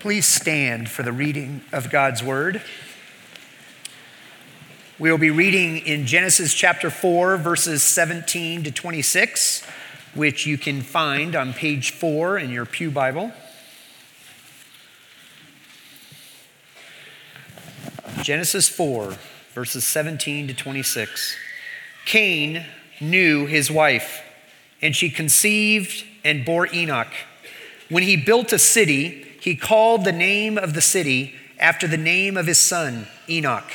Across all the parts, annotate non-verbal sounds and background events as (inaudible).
Please stand for the reading of God's word. We will be reading in Genesis chapter 4, verses 17 to 26, which you can find on page 4 in your Pew Bible. Genesis 4, verses 17 to 26. Cain knew his wife, and she conceived and bore Enoch. When he built a city, he called the name of the city after the name of his son, Enoch.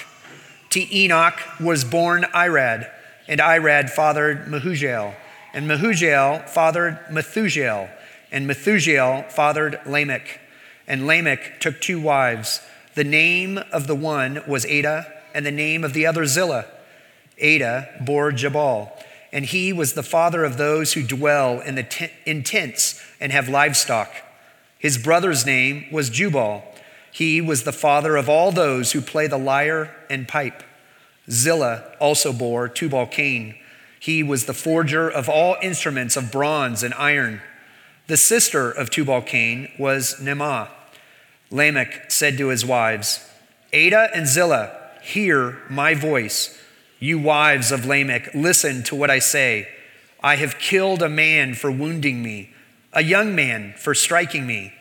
To Enoch was born Irad, and Irad fathered Mehujael, and Mehujael fathered Methushael, and Methushael fathered Lamech. And Lamech took two wives. The name of the one was Adah, and the name of the other Zillah. Adah bore Jabal, and he was the father of those who dwell in, the t- in tents and have livestock. His brother's name was Jubal. He was the father of all those who play the lyre and pipe. Zillah also bore Tubal Cain. He was the forger of all instruments of bronze and iron. The sister of Tubal Cain was Naamah. Lamech said to his wives, Adah and Zillah, hear my voice. You wives of Lamech, listen to what I say. I have killed a man for wounding me, a young man for striking me.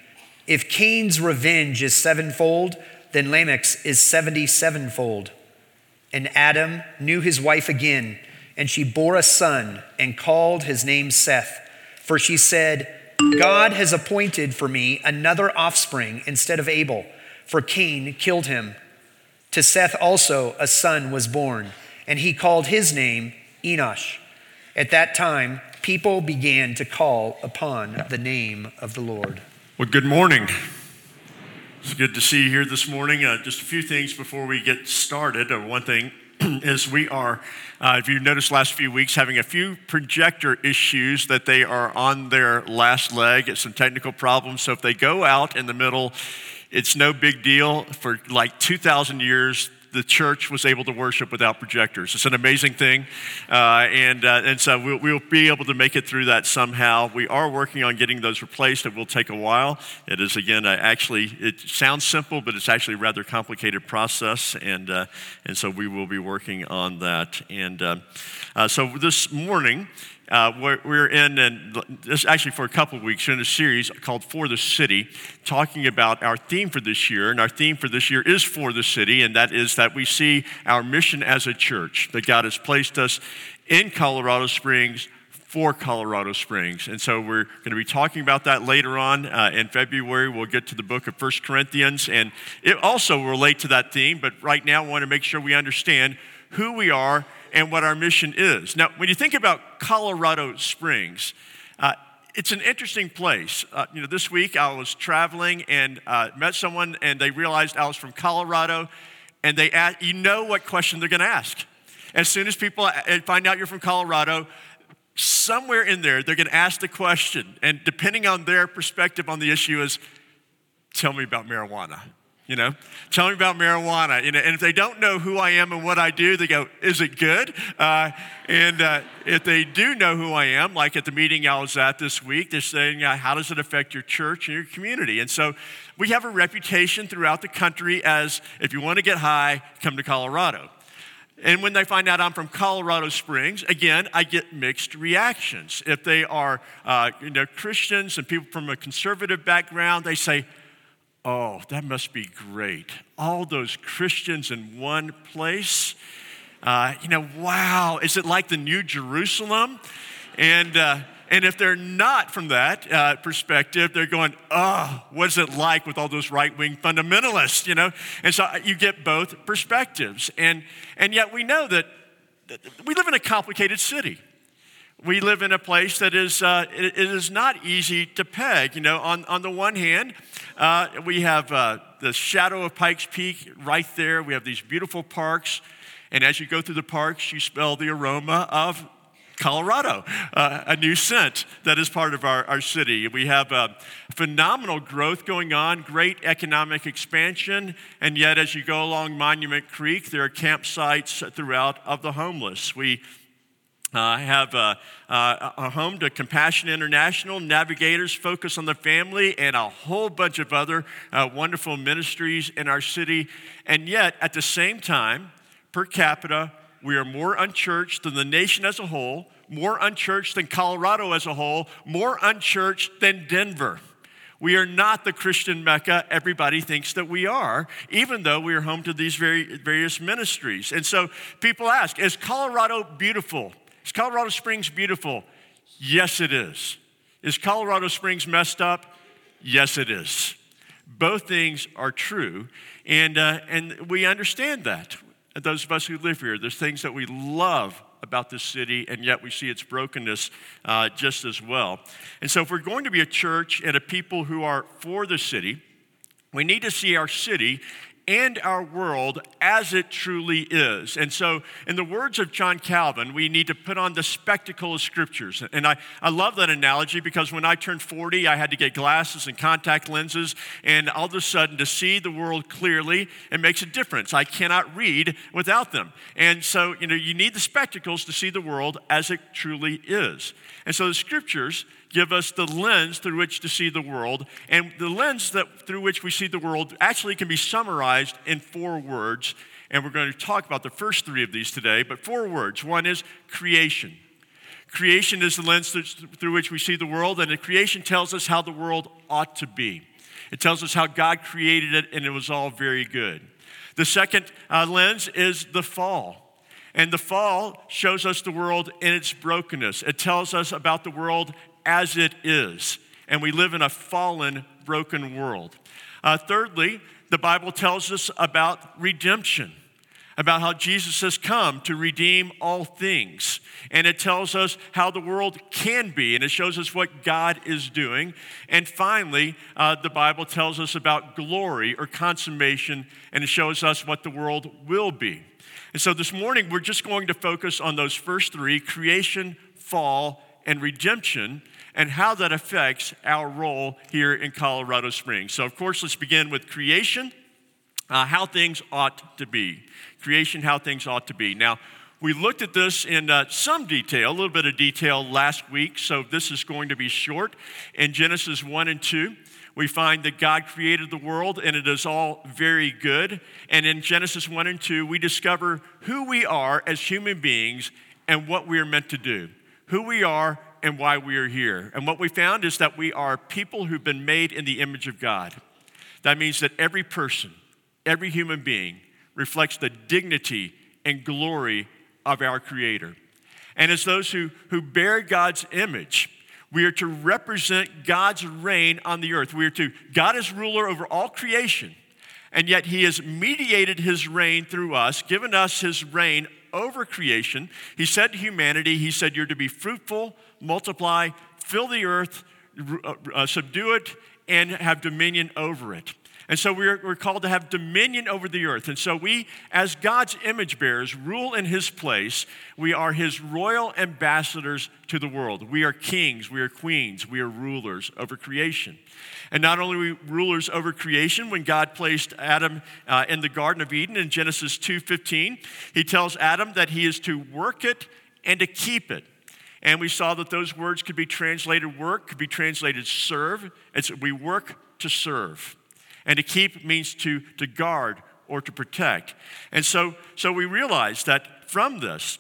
If Cain's revenge is sevenfold, then Lamech's is seventy sevenfold. And Adam knew his wife again, and she bore a son and called his name Seth. For she said, God has appointed for me another offspring instead of Abel, for Cain killed him. To Seth also a son was born, and he called his name Enosh. At that time, people began to call upon the name of the Lord. Well, good morning. It's good to see you here this morning. Uh, just a few things before we get started. Uh, one thing (clears throat) is we are, uh, if you noticed last few weeks, having a few projector issues that they are on their last leg. It's some technical problems. So if they go out in the middle, it's no big deal. For like 2,000 years, the church was able to worship without projectors. It's an amazing thing. Uh, and, uh, and so we'll, we'll, be able to make it through that somehow. We are working on getting those replaced. It will take a while. It is, again, uh, actually, it sounds simple, but it's actually a rather complicated process. And, uh, and so we will be working on that. And uh, uh, so this morning, uh, we're, we're, in, and this actually for a couple of weeks, in a series called For the City, talking about our theme for this year. And our theme for this year is For the City, and that is that we see our mission as a church, that God has placed us in Colorado Springs for Colorado Springs. And so we're going to be talking about that later on uh, in February. We'll get to the book of First Corinthians, and it also will relate to that theme, but right now I want to make sure we understand who we are and what our mission is. Now, when you think about Colorado Springs, uh, it's an interesting place. Uh, you know, this week I was traveling and uh, met someone, and they realized I was from Colorado, and they asked, you know what question they're going to ask. As soon as people uh, find out you're from Colorado, somewhere in there they're going to ask the question, and depending on their perspective on the issue, is tell me about marijuana. You know, tell me about marijuana. You know, and if they don't know who I am and what I do, they go, "Is it good?" Uh, and uh, if they do know who I am, like at the meeting I was at this week, they're saying, "How does it affect your church and your community?" And so, we have a reputation throughout the country as if you want to get high, come to Colorado. And when they find out I'm from Colorado Springs, again, I get mixed reactions. If they are, uh, you know, Christians and people from a conservative background, they say Oh, that must be great. All those Christians in one place. Uh, you know, wow, is it like the New Jerusalem? And, uh, and if they're not from that uh, perspective, they're going, oh, what's it like with all those right wing fundamentalists, you know? And so uh, you get both perspectives. And, and yet we know that we live in a complicated city we live in a place that is, uh, it, it is not easy to peg. You know, on, on the one hand, uh, we have uh, the shadow of Pikes Peak right there. We have these beautiful parks. And as you go through the parks, you smell the aroma of Colorado, uh, a new scent that is part of our, our city. We have uh, phenomenal growth going on, great economic expansion, and yet as you go along Monument Creek, there are campsites throughout of the homeless. We I uh, have a, a, home to Compassion International, Navigators Focus on the Family, and a whole bunch of other uh, wonderful ministries in our city. And yet, at the same time, per capita, we are more unchurched than the nation as a whole, more unchurched than Colorado as a whole, more unchurched than Denver. We are not the Christian Mecca everybody thinks that we are, even though we are home to these very, various ministries. And so people ask Is Colorado beautiful? Is Colorado Springs beautiful? Yes, it is. Is Colorado Springs messed up? Yes, it is. Both things are true, and, uh, and we understand that. those of us who live here, there's things that we love about this city, and yet we see its brokenness uh, just as well. And so, if we're going to be a church and a people who are for the city, we need to see our city and our world as it truly is. And so, in the words of John Calvin, we need to put on the spectacle of scriptures. And I, I love that analogy because when I turned 40, I had to get glasses and contact lenses. And all of a sudden, to see the world clearly, it makes a difference. I cannot read without them. And so, you know, you need the spectacles to see the world as it truly is. And so, the scriptures give us the lens through which to see the world. And the lens that, through which we see the world actually can be summarized in four words. And we're going to talk about the first three of these today, but four words. One is creation. Creation is the lens through which we see the world, and the creation tells us how the world ought to be. It tells us how God created it, and it was all very good. The second uh, lens is the fall. And the fall shows us the world in its brokenness. It tells us about the world as it is. And we live in a fallen, broken world. Uh, thirdly, the Bible tells us about redemption, about how Jesus has come to redeem all things. And it tells us how the world can be, and it shows us what God is doing. And finally, uh, the Bible tells us about glory or consummation, and it shows us what the world will be. And so this morning, we're just going to focus on those first three creation, fall, and redemption and how that affects our role here in Colorado Springs. So, of course, let's begin with creation, uh, how things ought to be. Creation, how things ought to be. Now, we looked at this in uh, some detail, a little bit of detail last week, so this is going to be short. In Genesis 1 and 2, we find that God created the world and it is all very good. And in Genesis 1 and 2, we discover who we are as human beings and what we are meant to do. Who we are and why we are here. And what we found is that we are people who've been made in the image of God. That means that every person, every human being, reflects the dignity and glory of our Creator. And as those who, who bear God's image, we are to represent God's reign on the earth. We are to, God is ruler over all creation, and yet He has mediated His reign through us, given us His reign over creation. He said to humanity, He said, You're to be fruitful, multiply, fill the earth, uh, uh, subdue it, and have dominion over it. And so we're, we're called to have dominion over the earth. And so we, as God's image bearers, rule in his place. We are his royal ambassadors to the world. We are kings, we are queens, we are rulers over creation. And not only are we rulers over creation, when God placed Adam uh, in the Garden of Eden in Genesis 2:15, he tells Adam that he is to work it and to keep it. And we saw that those words could be translated work, could be translated serve. It's we work to serve. And to keep means to, to guard or to protect. And so, so we realize that from this,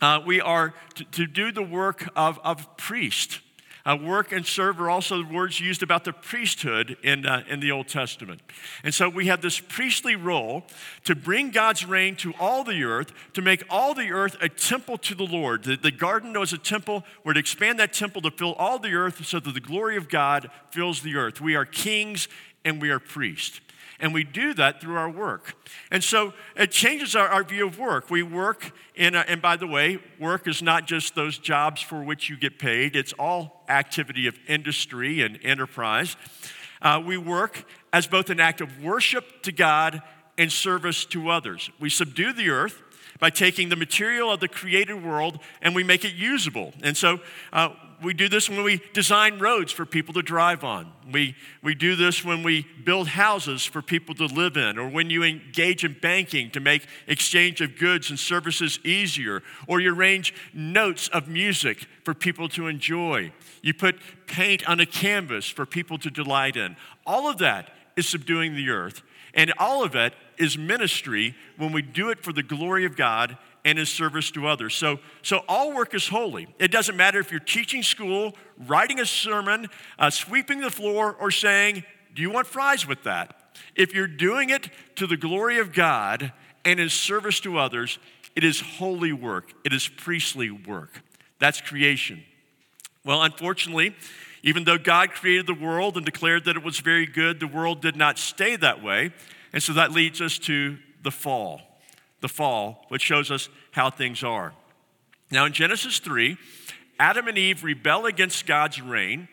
uh, we are to, to, do the work of, of priest. Uh, work and serve are also words used about the priesthood in, uh, in the Old Testament. And so we have this priestly role to bring God's reign to all the earth, to make all the earth a temple to the Lord. The, the garden was a temple. We're to expand that temple to fill all the earth so that the glory of God fills the earth. We are kings and we are priests. And we do that through our work. And so it changes our, our view of work. We work in, a, and by the way, work is not just those jobs for which you get paid, it's all activity of industry and enterprise. Uh, we work as both an act of worship to God and service to others. We subdue the earth by taking the material of the created world and we make it usable. And so uh, we do this when we design roads for people to drive on. We, we do this when we build houses for people to live in, or when you engage in banking to make exchange of goods and services easier, or you arrange notes of music for people to enjoy. You put paint on a canvas for people to delight in. All of that is subduing the earth. And all of it is ministry when we do it for the glory of God and in service to others. So, so all work is holy. It doesn't matter if you're teaching school, writing a sermon, uh, sweeping the floor, or saying, Do you want fries with that? If you're doing it to the glory of God and in service to others, it is holy work, it is priestly work. That's creation. Well, unfortunately, even though God created the world and declared that it was very good, the world did not stay that way. And so that leads us to the fall the fall, which shows us how things are. Now, in Genesis 3, Adam and Eve rebel against God's reign.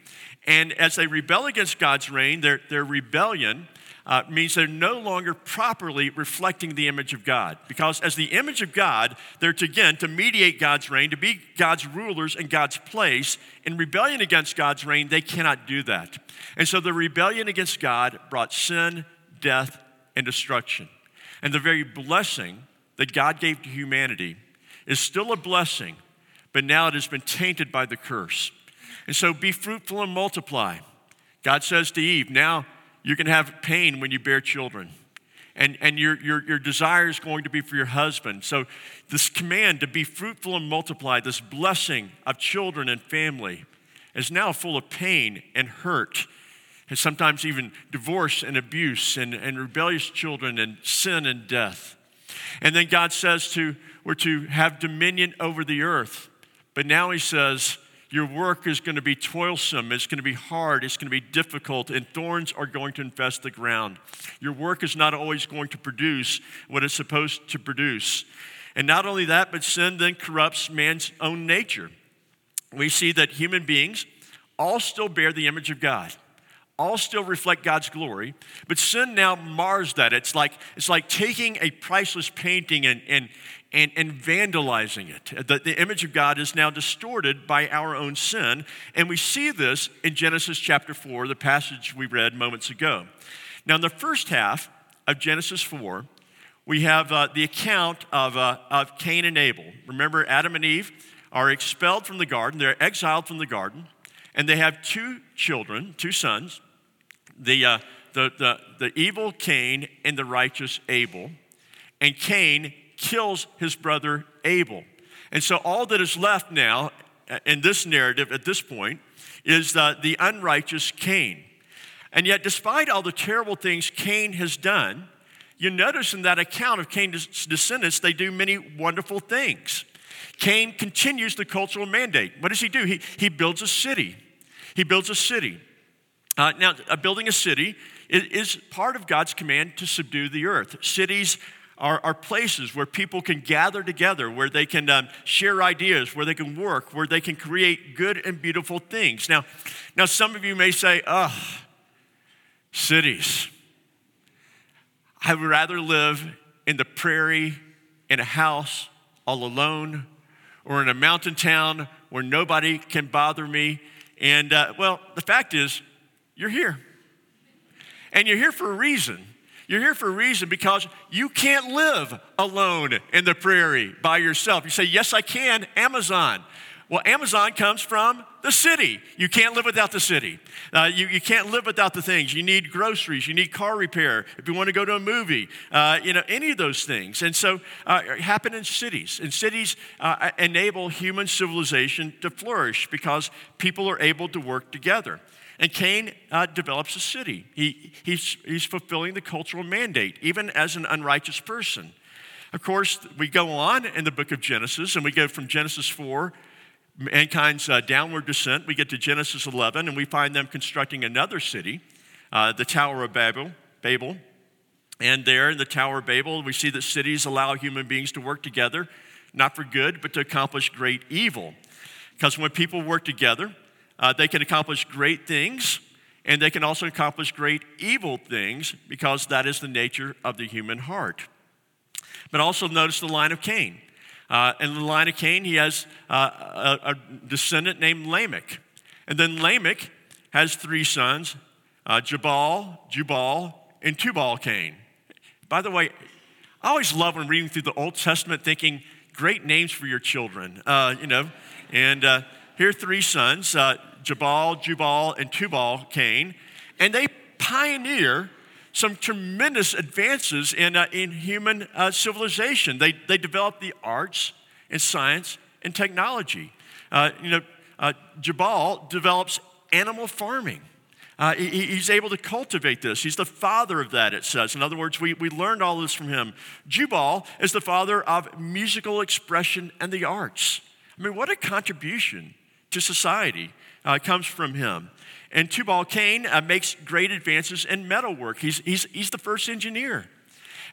And as they rebel against God's reign, their, their rebellion uh, means they're no longer properly reflecting the image of God. Because as the image of God, they're to, again to mediate God's reign, to be God's rulers in God's place. In rebellion against God's reign, they cannot do that. And so the rebellion against God brought sin, death, and destruction. And the very blessing that God gave to humanity is still a blessing, but now it has been tainted by the curse. And so be fruitful and multiply. God says to Eve, now you're going to have pain when you bear children. And, and your, your, your desire is going to be for your husband. So, this command to be fruitful and multiply, this blessing of children and family, is now full of pain and hurt, and sometimes even divorce and abuse, and, and rebellious children, and sin and death. And then God says to, we're to have dominion over the earth. But now he says, your work is going to be toilsome, it's going to be hard, it's going to be difficult, and thorns are going to infest the ground. Your work is not always going to produce what it's supposed to produce. And not only that, but sin then corrupts man's own nature. We see that human beings all still bear the image of God all still reflect God's glory, but sin now mars that. It's like, it's like taking a priceless painting and, and, and, and vandalizing it. The, the image of God is now distorted by our own sin, and we see this in Genesis chapter 4, the passage we read moments ago. Now, in the first half of Genesis 4, we have uh, the account of, uh, of Cain and Abel. Remember, Adam and Eve are expelled from the garden, they're exiled from the garden, and they have two children, two sons the, uh, the, the, the evil Cain and the righteous Abel. And Cain kills his brother Abel. And so all that is left now uh, in this narrative at this point is uh, the unrighteous Cain. And yet, despite all the terrible things Cain has done, you notice in that account of Cain's descendants, they do many wonderful things. Cain continues the cultural mandate. What does he do? He, he builds a city. He builds a city. Uh, now, uh, building a city is part of God's command to subdue the earth. Cities are, are places where people can gather together, where they can um, share ideas, where they can work, where they can create good and beautiful things. Now, now some of you may say, oh, cities. I would rather live in the prairie, in a house, all alone, or in a mountain town where nobody can bother me. And uh, well, the fact is, you're here. And you're here for a reason. You're here for a reason because you can't live alone in the prairie by yourself. You say, Yes, I can. Amazon. Well, Amazon comes from the city. You can't live without the city. Uh, you, you can't live without the things. You need groceries. You need car repair. If you want to go to a movie, uh, you know, any of those things. And so uh, happen in cities. And cities uh, enable human civilization to flourish because people are able to work together. And Cain uh, develops a city. He, he's, he's fulfilling the cultural mandate, even as an unrighteous person. Of course, we go on in the book of Genesis, and we go from Genesis 4, mankind's uh, downward descent. We get to Genesis 11, and we find them constructing another city, uh, the Tower of Babel. Babel. And there in the Tower of Babel, we see that cities allow human beings to work together, not for good, but to accomplish great evil. Because when people work together, uh, they can accomplish great things, and they can also accomplish great evil things because that is the nature of the human heart. But also notice the line of Cain. Uh, in the line of Cain, he has uh, a, a, descendant named Lamech. And then Lamech has three sons uh, Jabal, Jubal, and Tubal Cain. By the way, I always love when reading through the Old Testament thinking, great names for your children, uh, you know. And uh, here are three sons uh, Jabal, Jubal, and Tubal Cain. And they pioneer some tremendous advances in, uh, in human uh, civilization. They, they developed the arts and science and technology. Uh, you know, uh, Jabal develops animal farming. Uh, he, he's able to cultivate this. He's the father of that, it says. In other words, we, we learned all this from him. Jubal is the father of musical expression and the arts. I mean, what a contribution to society uh, comes from him. And Tubal Cain uh, makes great advances in metalwork. He's, he's, he's the first engineer.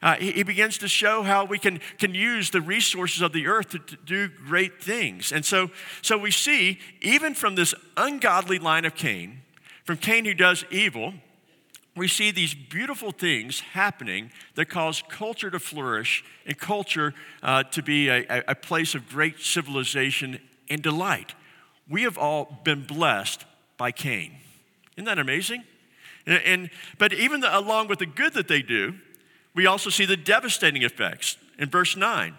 Uh, he, he, begins to show how we can, can use the resources of the earth to, to, do great things. And so, so we see, even from this ungodly line of Cain, from Cain who does evil, we see these beautiful things happening that cause culture to flourish and culture uh, to be a, a place of great civilization and delight. We have all been blessed by Cain. Isn't that amazing? And, and but even the, along with the good that they do, we also see the devastating effects. In verse 9,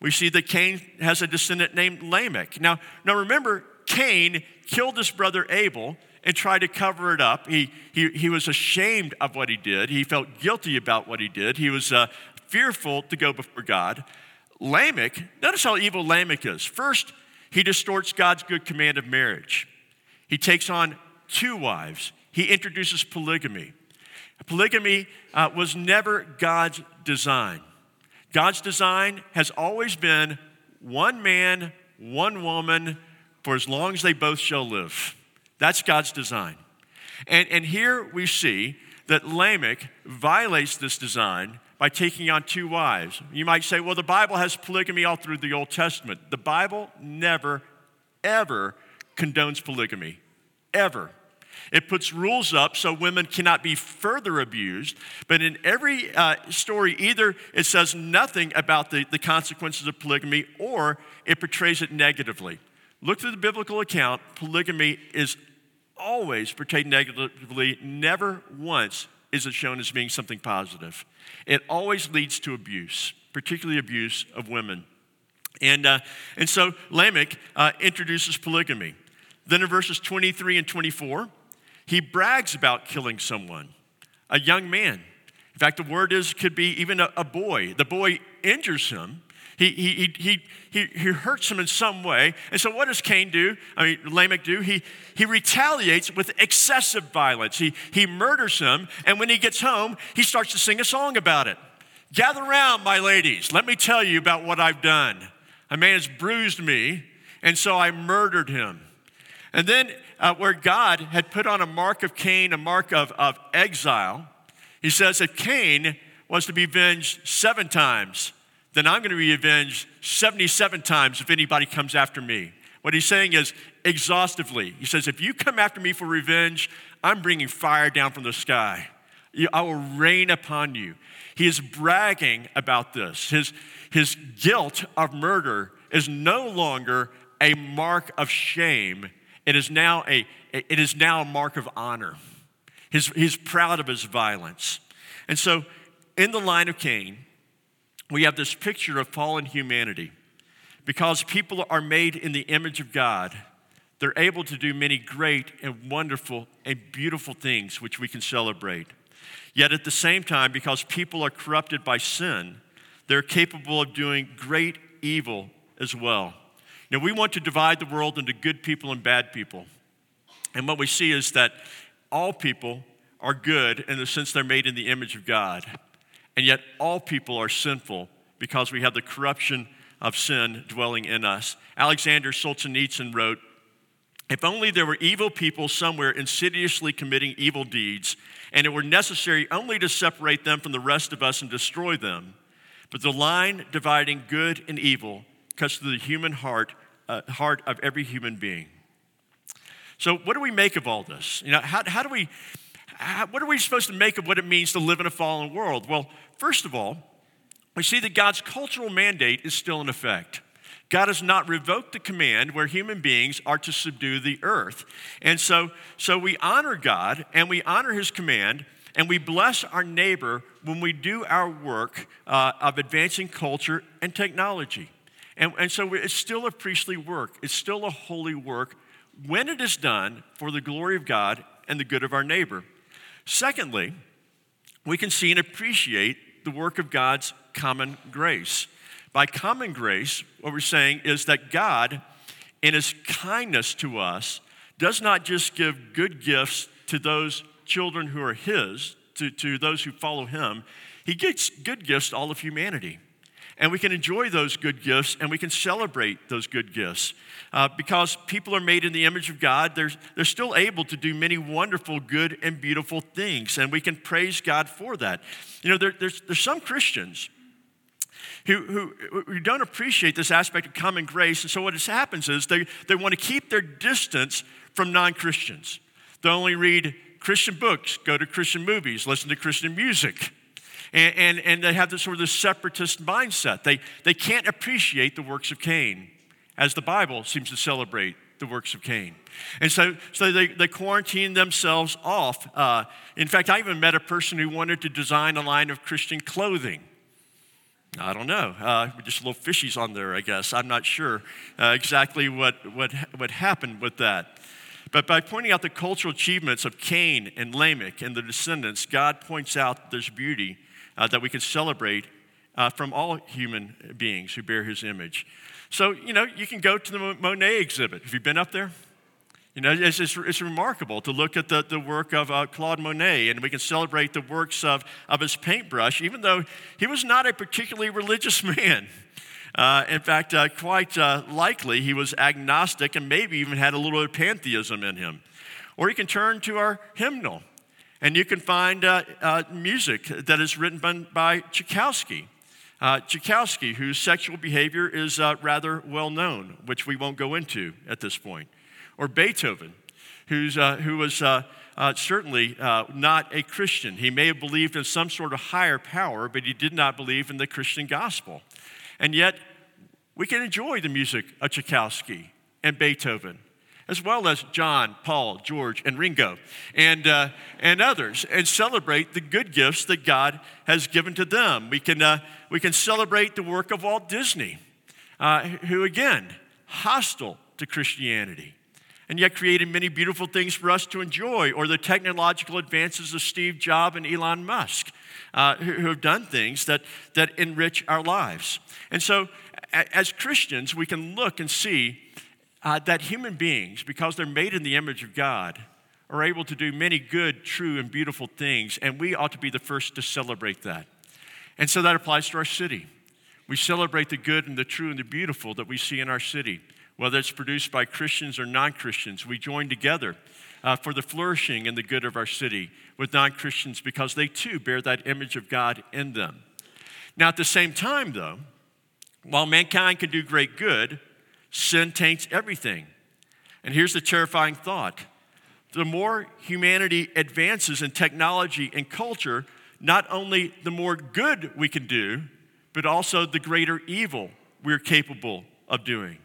we see that Cain has a descendant named Lamech. Now, now remember, Cain killed his brother Abel and tried to cover it up. He, he, he was ashamed of what he did. He felt guilty about what he did. He was uh, fearful to go before God. Lamech, notice how evil Lamech is. First, he distorts God's good command of marriage. He takes on two wives. He introduces polygamy. Polygamy uh, was never God's design. God's design has always been one man, one woman, for as long as they both shall live. That's God's design. And, and here we see that Lamech violates this design by taking on two wives. You might say, well, the Bible has polygamy all through the Old Testament. The Bible never, ever condones polygamy, ever. It puts rules up so women cannot be further abused. But in every uh, story, either it says nothing about the, the consequences of polygamy or it portrays it negatively. Look through the biblical account, polygamy is always portrayed negatively, never once is it shown as being something positive. It always leads to abuse, particularly abuse of women. And, uh, and so Lamech uh, introduces polygamy. Then in verses 23 and 24, he brags about killing someone, a young man. In fact, the word is could be even a, a boy. The boy injures him. He, he, he, he, he hurts him in some way. And so, what does Cain do? I mean, Lamech do? He, he retaliates with excessive violence. He, he murders him. And when he gets home, he starts to sing a song about it. Gather around, my ladies. Let me tell you about what I've done. A man has bruised me, and so I murdered him. And then, uh, where God had put on a mark of Cain, a mark of, of exile, he says that Cain was to be venged seven times, then I'm going to be avenged 77 times if anybody comes after me. What he's saying is exhaustively. He says, if you come after me for revenge, I'm bringing fire down from the sky. I will rain upon you. He is bragging about this. His, his guilt of murder is no longer a mark of shame it is now a, it is now a mark of honor. He's, he's proud of his violence. And so, in the line of Cain, we have this picture of fallen humanity. Because people are made in the image of God, they're able to do many great and wonderful and beautiful things which we can celebrate. Yet at the same time, because people are corrupted by sin, they're capable of doing great evil as well. Now, we want to divide the world into good people and bad people. And what we see is that all people are good in the sense they're made in the image of God. And yet, all people are sinful because we have the corruption of sin dwelling in us. Alexander Solzhenitsyn wrote, if only there were evil people somewhere insidiously committing evil deeds, and it were necessary only to separate them from the rest of us and destroy them. But the line dividing good and evil cuts through the human heart uh, heart of every human being. So, what do we make of all this? You know, how, how do we, what are we supposed to make of what it means to live in a fallen world? Well, first of all, we see that God's cultural mandate is still in effect. God has not revoked the command where human beings are to subdue the earth. And so, so we honor God and we honor his command and we bless our neighbor when we do our work uh, of advancing culture and technology. And, and so it's still a priestly work, it's still a holy work when it is done for the glory of God and the good of our neighbor. Secondly, we can see and appreciate the work of God's common grace. By common grace, what we're saying is that God, in his kindness to us, does not just give good gifts to those children who are his, to, to those who follow him, he gives good gifts to all of humanity. And we can enjoy those good gifts and we can celebrate those good gifts. Uh, because people are made in the image of God, they're, they're still able to do many wonderful, good, and beautiful things. And we can praise God for that. You know, there, there's, there's some Christians who, who, who don't appreciate this aspect of common grace. And so what happens is they, they want to keep their distance from non Christians. They only read Christian books, go to Christian movies, listen to Christian music. And, and, and they have this sort of this separatist mindset. They, they can't appreciate the works of Cain, as the Bible seems to celebrate the works of Cain. And so, so they, they quarantine themselves off. Uh, in fact, I even met a person who wanted to design a line of Christian clothing. I don't know. Uh, just little fishies on there, I guess. I'm not sure uh, exactly what, what, what happened with that. But by pointing out the cultural achievements of Cain and Lamech and the descendants, God points out there's beauty uh, that we can celebrate uh, from all human beings who bear his image. So, you know, you can go to the Monet exhibit. Have you been up there? You know, it's, it's, it's, remarkable to look at the, the work of uh, Claude Monet, and we can celebrate the works of, of his paintbrush, even though he was not a particularly religious (laughs) man. Uh, in fact, uh, quite uh, likely he was agnostic and maybe even had a little bit of pantheism in him. Or you can turn to our hymnal, and you can find uh, uh, music that is written by, by Tchaikovsky. Uh, Tchaikovsky, whose sexual behavior is rather well known, which we won't go into at this point or Beethoven, who's, uh, who was uh, uh, certainly uh, not a Christian. He may have believed in some sort of higher power, but he did not believe in the Christian gospel. And yet, we can enjoy the music of Tchaikovsky and Beethoven, as well as John, Paul, George, and Ringo, and, uh, and others, and celebrate the good gifts that God has given to them. We can, uh, we can celebrate the work of Walt Disney, who, again, hostile to Christianity and yet created many beautiful things for us to enjoy, or the technological advances of Steve Jobs and Elon Musk, uh, who, who, have done things that, that enrich our lives. And so, as Christians, we can look and see uh, that human beings, because they're made in the image of God, are able to do many good, true, and beautiful things, and we ought to be the first to celebrate that. And so that applies to our city. We celebrate the good and the true and the beautiful that we see in our city whether it's produced by Christians or non Christians. We join together uh, for the flourishing and the good of our city with non Christians because they too bear that image of God in them. Now, at the same time, though, while mankind can do great good, sin taints everything. And here's the terrifying thought the more humanity advances in technology and culture, not only the more good we can do, but also the greater evil we're capable of doing.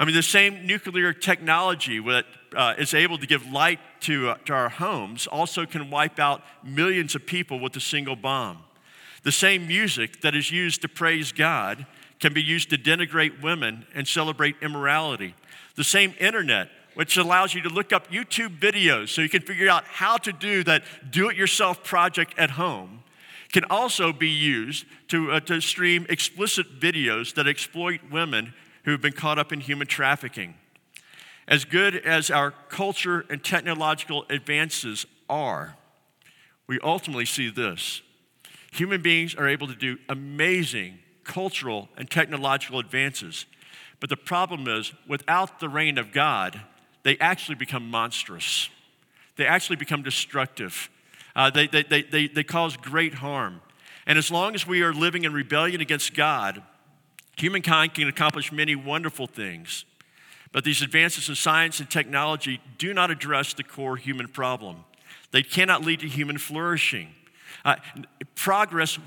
I mean, the same nuclear technology that uh, is able to give light to, uh, to our homes also can wipe out millions of people with a single bomb. The same music that is used to praise God can be used to denigrate women and celebrate immorality. The same internet, which allows you to look up YouTube videos so you can figure out how to do that do it yourself project at home, can also be used to, uh, to stream explicit videos that exploit women who have been caught up in human trafficking. As good as our culture and technological advances are, we ultimately see this. Human beings are able to do amazing cultural and technological advances. But the problem is, without the reign of God, they actually become monstrous. They actually become destructive. Uh, they, they, they, they, they cause great harm. And as long as we are living in rebellion against God, Humankind can accomplish many wonderful things, but these advances in science and technology do not address the core human problem. They cannot lead to human flourishing. Uh, progress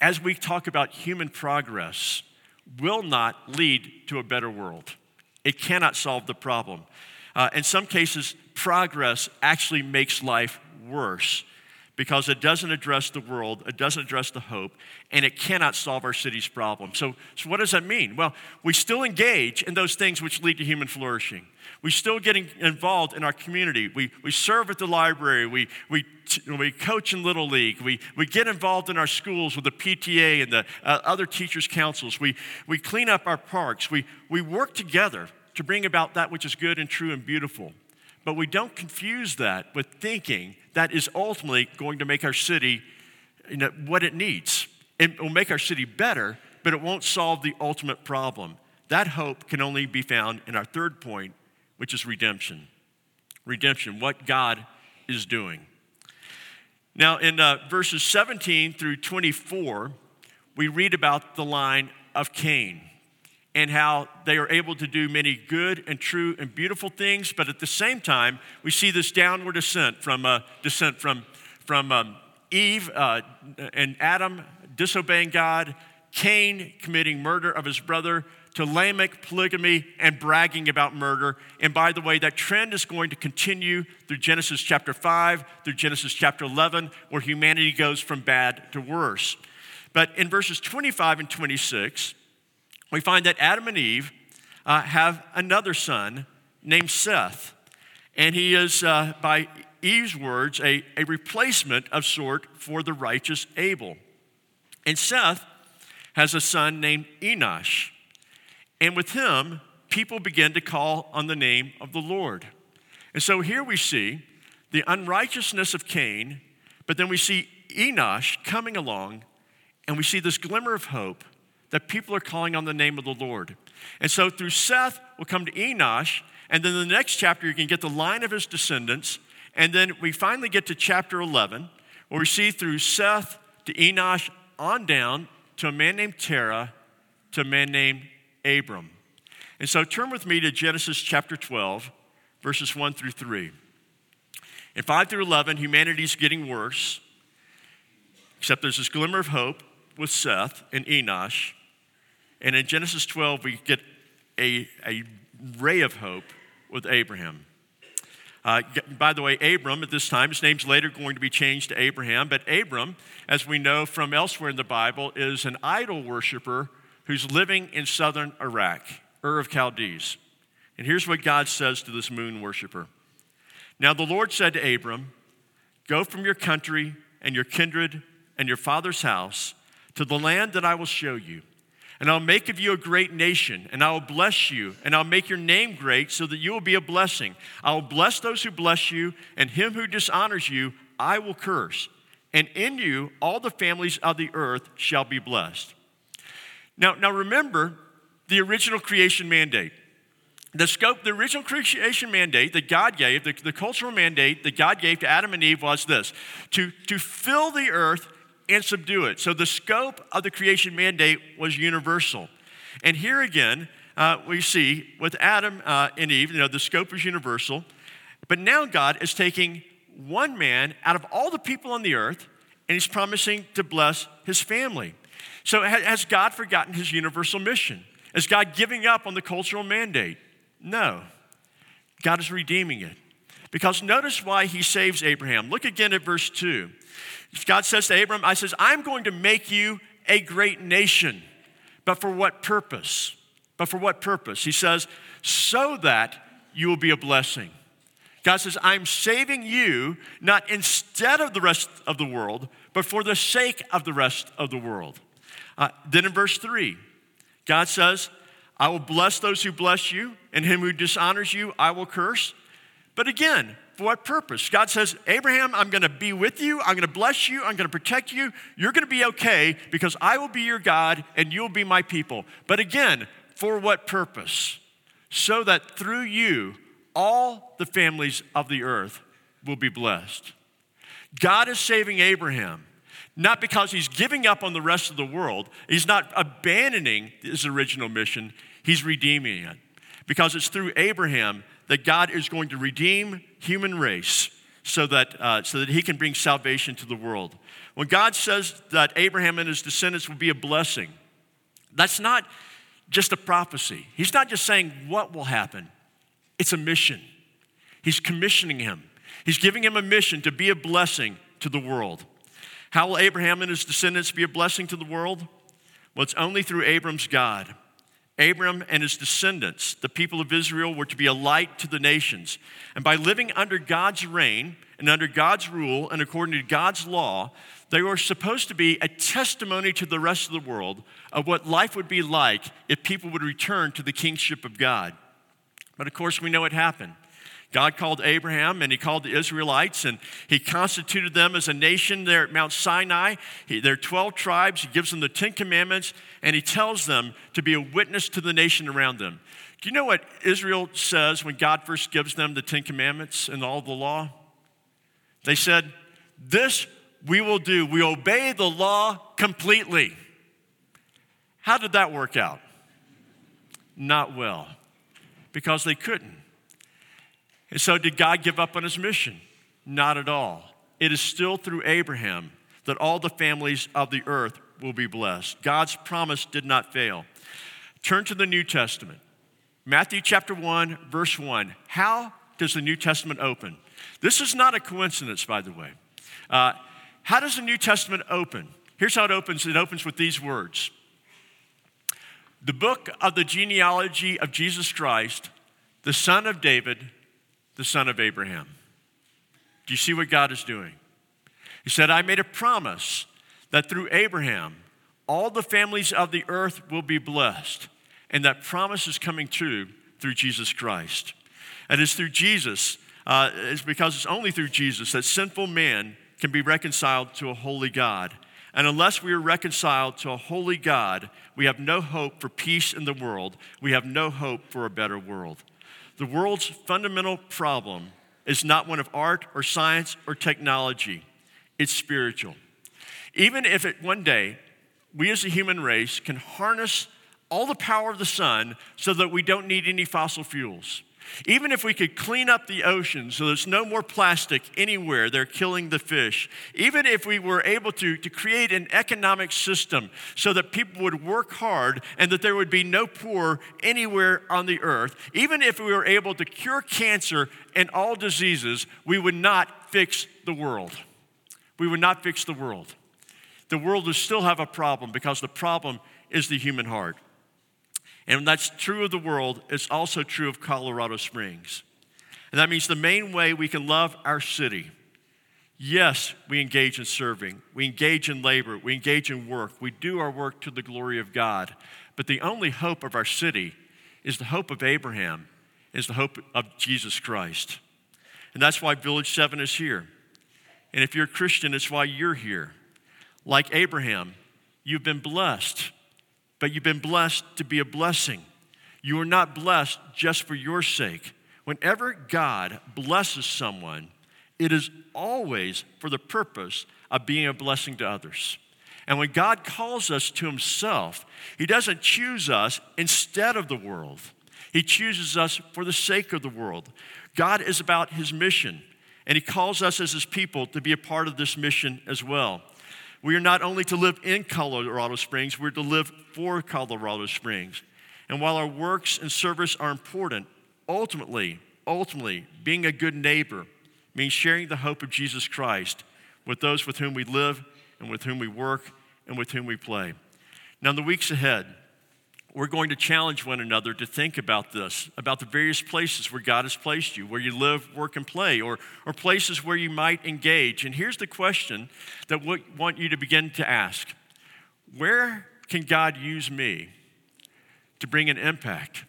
as we talk about human progress, will not lead to a better world. It cannot solve the problem. Uh, in some cases, progress actually makes life worse because it doesn't address the world, it doesn't address the hope, and it cannot solve our city's problem. So, so what does that mean? Well, we still engage in those things which lead to human flourishing. We still getting involved in our community. We, we serve at the library. We, we, we coach in Little League. We, we get involved in our schools with the PTA and the uh, other teachers' councils. We, we clean up our parks. We, we work together to bring about that which is good and true and beautiful. But we don't confuse that with thinking that is ultimately going to make our city you know, what it needs. It will make our city better, but it won't solve the ultimate problem. That hope can only be found in our third point, which is redemption. Redemption, what God is doing. Now, in uh, verses 17 through 24, we read about the line of Cain and how they are able to do many good and true and beautiful things, but at the same time, we see this downward descent from uh, descent from from um, Eve uh, and Adam disobeying God, Cain committing murder of his brother, to Lamech polygamy and bragging about murder. And by the way, that trend is going to continue through Genesis chapter 5, through Genesis chapter 11, where humanity goes from bad to worse. But in verses 25 and 26, we find that Adam and Eve uh, have another son named Seth. And he is, uh, by Eve's words, a, a replacement of sort for the righteous Abel. And Seth has a son named Enosh. And with him, people begin to call on the name of the Lord. And so here we see the unrighteousness of Cain, but then we see Enosh coming along, and we see this glimmer of hope that people are calling on the name of the Lord. And so through Seth, we'll come to Enosh, and then the next chapter, you can get the line of his descendants. And then we finally get to chapter 11, where we see through Seth to Enosh on down to a man named Terah to a man named Abram. And so turn with me to Genesis chapter 12, verses 1 through 3. In 5 through 11, humanity's getting worse, except there's this glimmer of hope with Seth and Enosh. And in Genesis 12, we get a, a ray of hope with Abraham. Uh, by the way, Abram at this time, his name's later going to be changed to Abraham, but Abram, as we know from elsewhere in the Bible, is an idol worshiper who's living in southern Iraq, Ur of Chaldees. And here's what God says to this moon worshiper Now the Lord said to Abram, Go from your country and your kindred and your father's house to the land that I will show you. And I'll make of you a great nation, and I will bless you, and I'll make your name great so that you will be a blessing. I will bless those who bless you, and him who dishonors you, I will curse. And in you, all the families of the earth shall be blessed. Now, now remember the original creation mandate. The scope, the original creation mandate that God gave, the, the cultural mandate that God gave to Adam and Eve was this to, to fill the earth and subdue it. So the scope of the creation mandate was universal. And here again, uh, we see with Adam uh, and Eve, you know, the scope is universal. But now God is taking one man out of all the people on the earth and he's promising to bless his family. So has God forgotten his universal mission? Is God giving up on the cultural mandate? No. God is redeeming it. Because notice why he saves Abraham. Look again at verse 2. God says to Abram, I says, I'm going to make you a great nation. But for what purpose? But for what purpose? He says, so that you will be a blessing. God says, I'm saving you not instead of the rest of the world, but for the sake of the rest of the world. Uh, then in verse 3, God says, I will bless those who bless you, and him who dishonors you, I will curse. But again, for what purpose? God says, Abraham, I'm going to be with you. I'm going to bless you. I'm going to protect you. You're going to be okay because I will be your God and you'll be my people. But again, for what purpose? So that through you, all the families of the earth will be blessed. God is saving Abraham, not because he's giving up on the rest of the world, he's not abandoning his original mission, he's redeeming it. Because it's through Abraham that God is going to redeem human race so that, uh, so that he can bring salvation to the world. When God says that Abraham and his descendants will be a blessing, that's not just a prophecy. He's not just saying what will happen, it's a mission. He's commissioning him, he's giving him a mission to be a blessing to the world. How will Abraham and his descendants be a blessing to the world? Well, it's only through Abram's God. Abram and his descendants, the people of Israel, were to be a light to the nations. And by living under God's reign and under God's rule and according to God's law, they were supposed to be a testimony to the rest of the world of what life would be like if people would return to the kingship of God. But of course, we know what happened. God called Abraham and he called the Israelites and he constituted them as a nation there at Mount Sinai. He, there are 12 tribes. He gives them the Ten Commandments and he tells them to be a witness to the nation around them. Do you know what Israel says when God first gives them the Ten Commandments and all the law? They said, This we will do. We obey the law completely. How did that work out? Not well, because they couldn't. And so, did God give up on his mission? Not at all. It is still through Abraham that all the families of the earth will be blessed. God's promise did not fail. Turn to the New Testament. Matthew chapter 1, verse 1. How does the New Testament open? This is not a coincidence, by the way. Uh, how does the New Testament open? Here's how it opens it opens with these words The book of the genealogy of Jesus Christ, the son of David, the son of Abraham. Do you see what God is doing? He said, I made a promise that through Abraham, all the families of the earth will be blessed. And that promise is coming true through Jesus Christ. And it's through Jesus, uh, it's because it's only through Jesus that sinful man can be reconciled to a holy God. And unless we are reconciled to a holy God, we have no hope for peace in the world. We have no hope for a better world. The world's fundamental problem is not one of art or science or technology, it's spiritual. Even if it one day we as a human race can harness all the power of the sun so that we don't need any fossil fuels, even if we could clean up the ocean so there's no more plastic anywhere, they're killing the fish. Even if we were able to, to create an economic system so that people would work hard and that there would be no poor anywhere on the earth, even if we were able to cure cancer and all diseases, we would not fix the world. We would not fix the world. The world would still have a problem because the problem is the human heart. And that's true of the world, it's also true of Colorado Springs. And that means the main way we can love our city. Yes, we engage in serving, we engage in labor, we engage in work, we do our work to the glory of God. But the only hope of our city is the hope of Abraham, is the hope of Jesus Christ. And that's why Village 7 is here. And if you're a Christian, it's why you're here. Like Abraham, you've been blessed but you've been blessed to be a blessing. You are not blessed just for your sake. Whenever God blesses someone, it is always for the purpose of being a blessing to others. And when God calls us to Himself, He doesn't choose us instead of the world, He chooses us for the sake of the world. God is about His mission, and He calls us as His people to be a part of this mission as well. We are not only to live in Colorado Springs, we're to live for Colorado Springs. And while our works and service are important, ultimately, ultimately, being a good neighbor means sharing the hope of Jesus Christ with those with whom we live and with whom we work and with whom we play. Now, in the weeks ahead, we're going to challenge one another to think about this, about the various places where God has placed you, where you live, work, and play, or, or places where you might engage. And here's the question that we want you to begin to ask Where can God use me to bring an impact,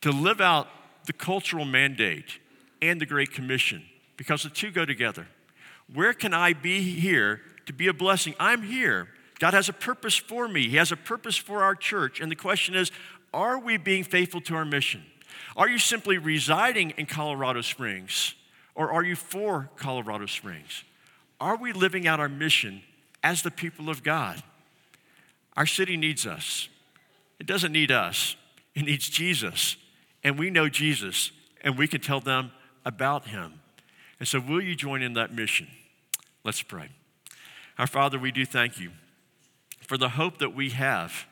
to live out the cultural mandate and the Great Commission? Because the two go together. Where can I be here to be a blessing? I'm here God has a purpose for me, He has a purpose for our church. And the question is are we being faithful to our mission? Are you simply residing in Colorado Springs or are you for Colorado Springs? Are we living out our mission as the people of God? Our city needs us. It doesn't need us, it needs Jesus. And we know Jesus, and we can tell them about him. And so, will you join in that mission? Let's pray. Our Father, we do thank you for the hope that we have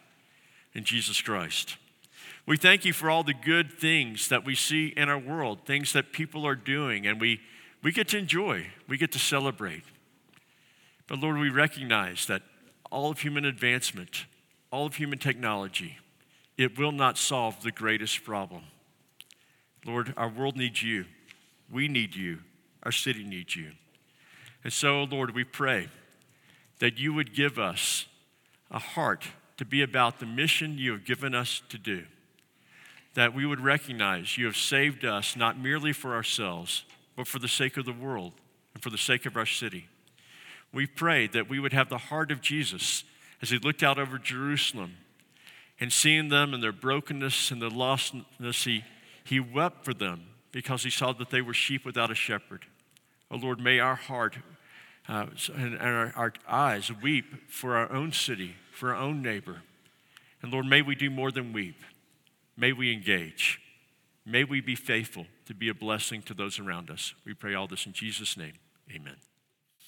in Jesus Christ. We thank you for all the good things that we see in our world, things that people are doing, and we, we get to enjoy, we get to celebrate. But Lord, we recognize that all of human advancement, all of human technology, it will not solve the greatest problem. Lord, our world needs you. We need you. Our city needs you. And so, Lord, we pray that you would give us a heart to be about the mission you have given us to do. That we would recognize you have saved us not merely for ourselves, but for the sake of the world and for the sake of our city. We pray that we would have the heart of Jesus as he looked out over Jerusalem and seeing them and their brokenness and their lostness, he, he wept for them because he saw that they were sheep without a shepherd. Oh Lord, may our heart uh, and, our, our eyes weep for our own city, for our own neighbor. And Lord, may we do more than weep. May we engage. May we be faithful to be a blessing to those around us. We pray all this in Jesus' name. Amen.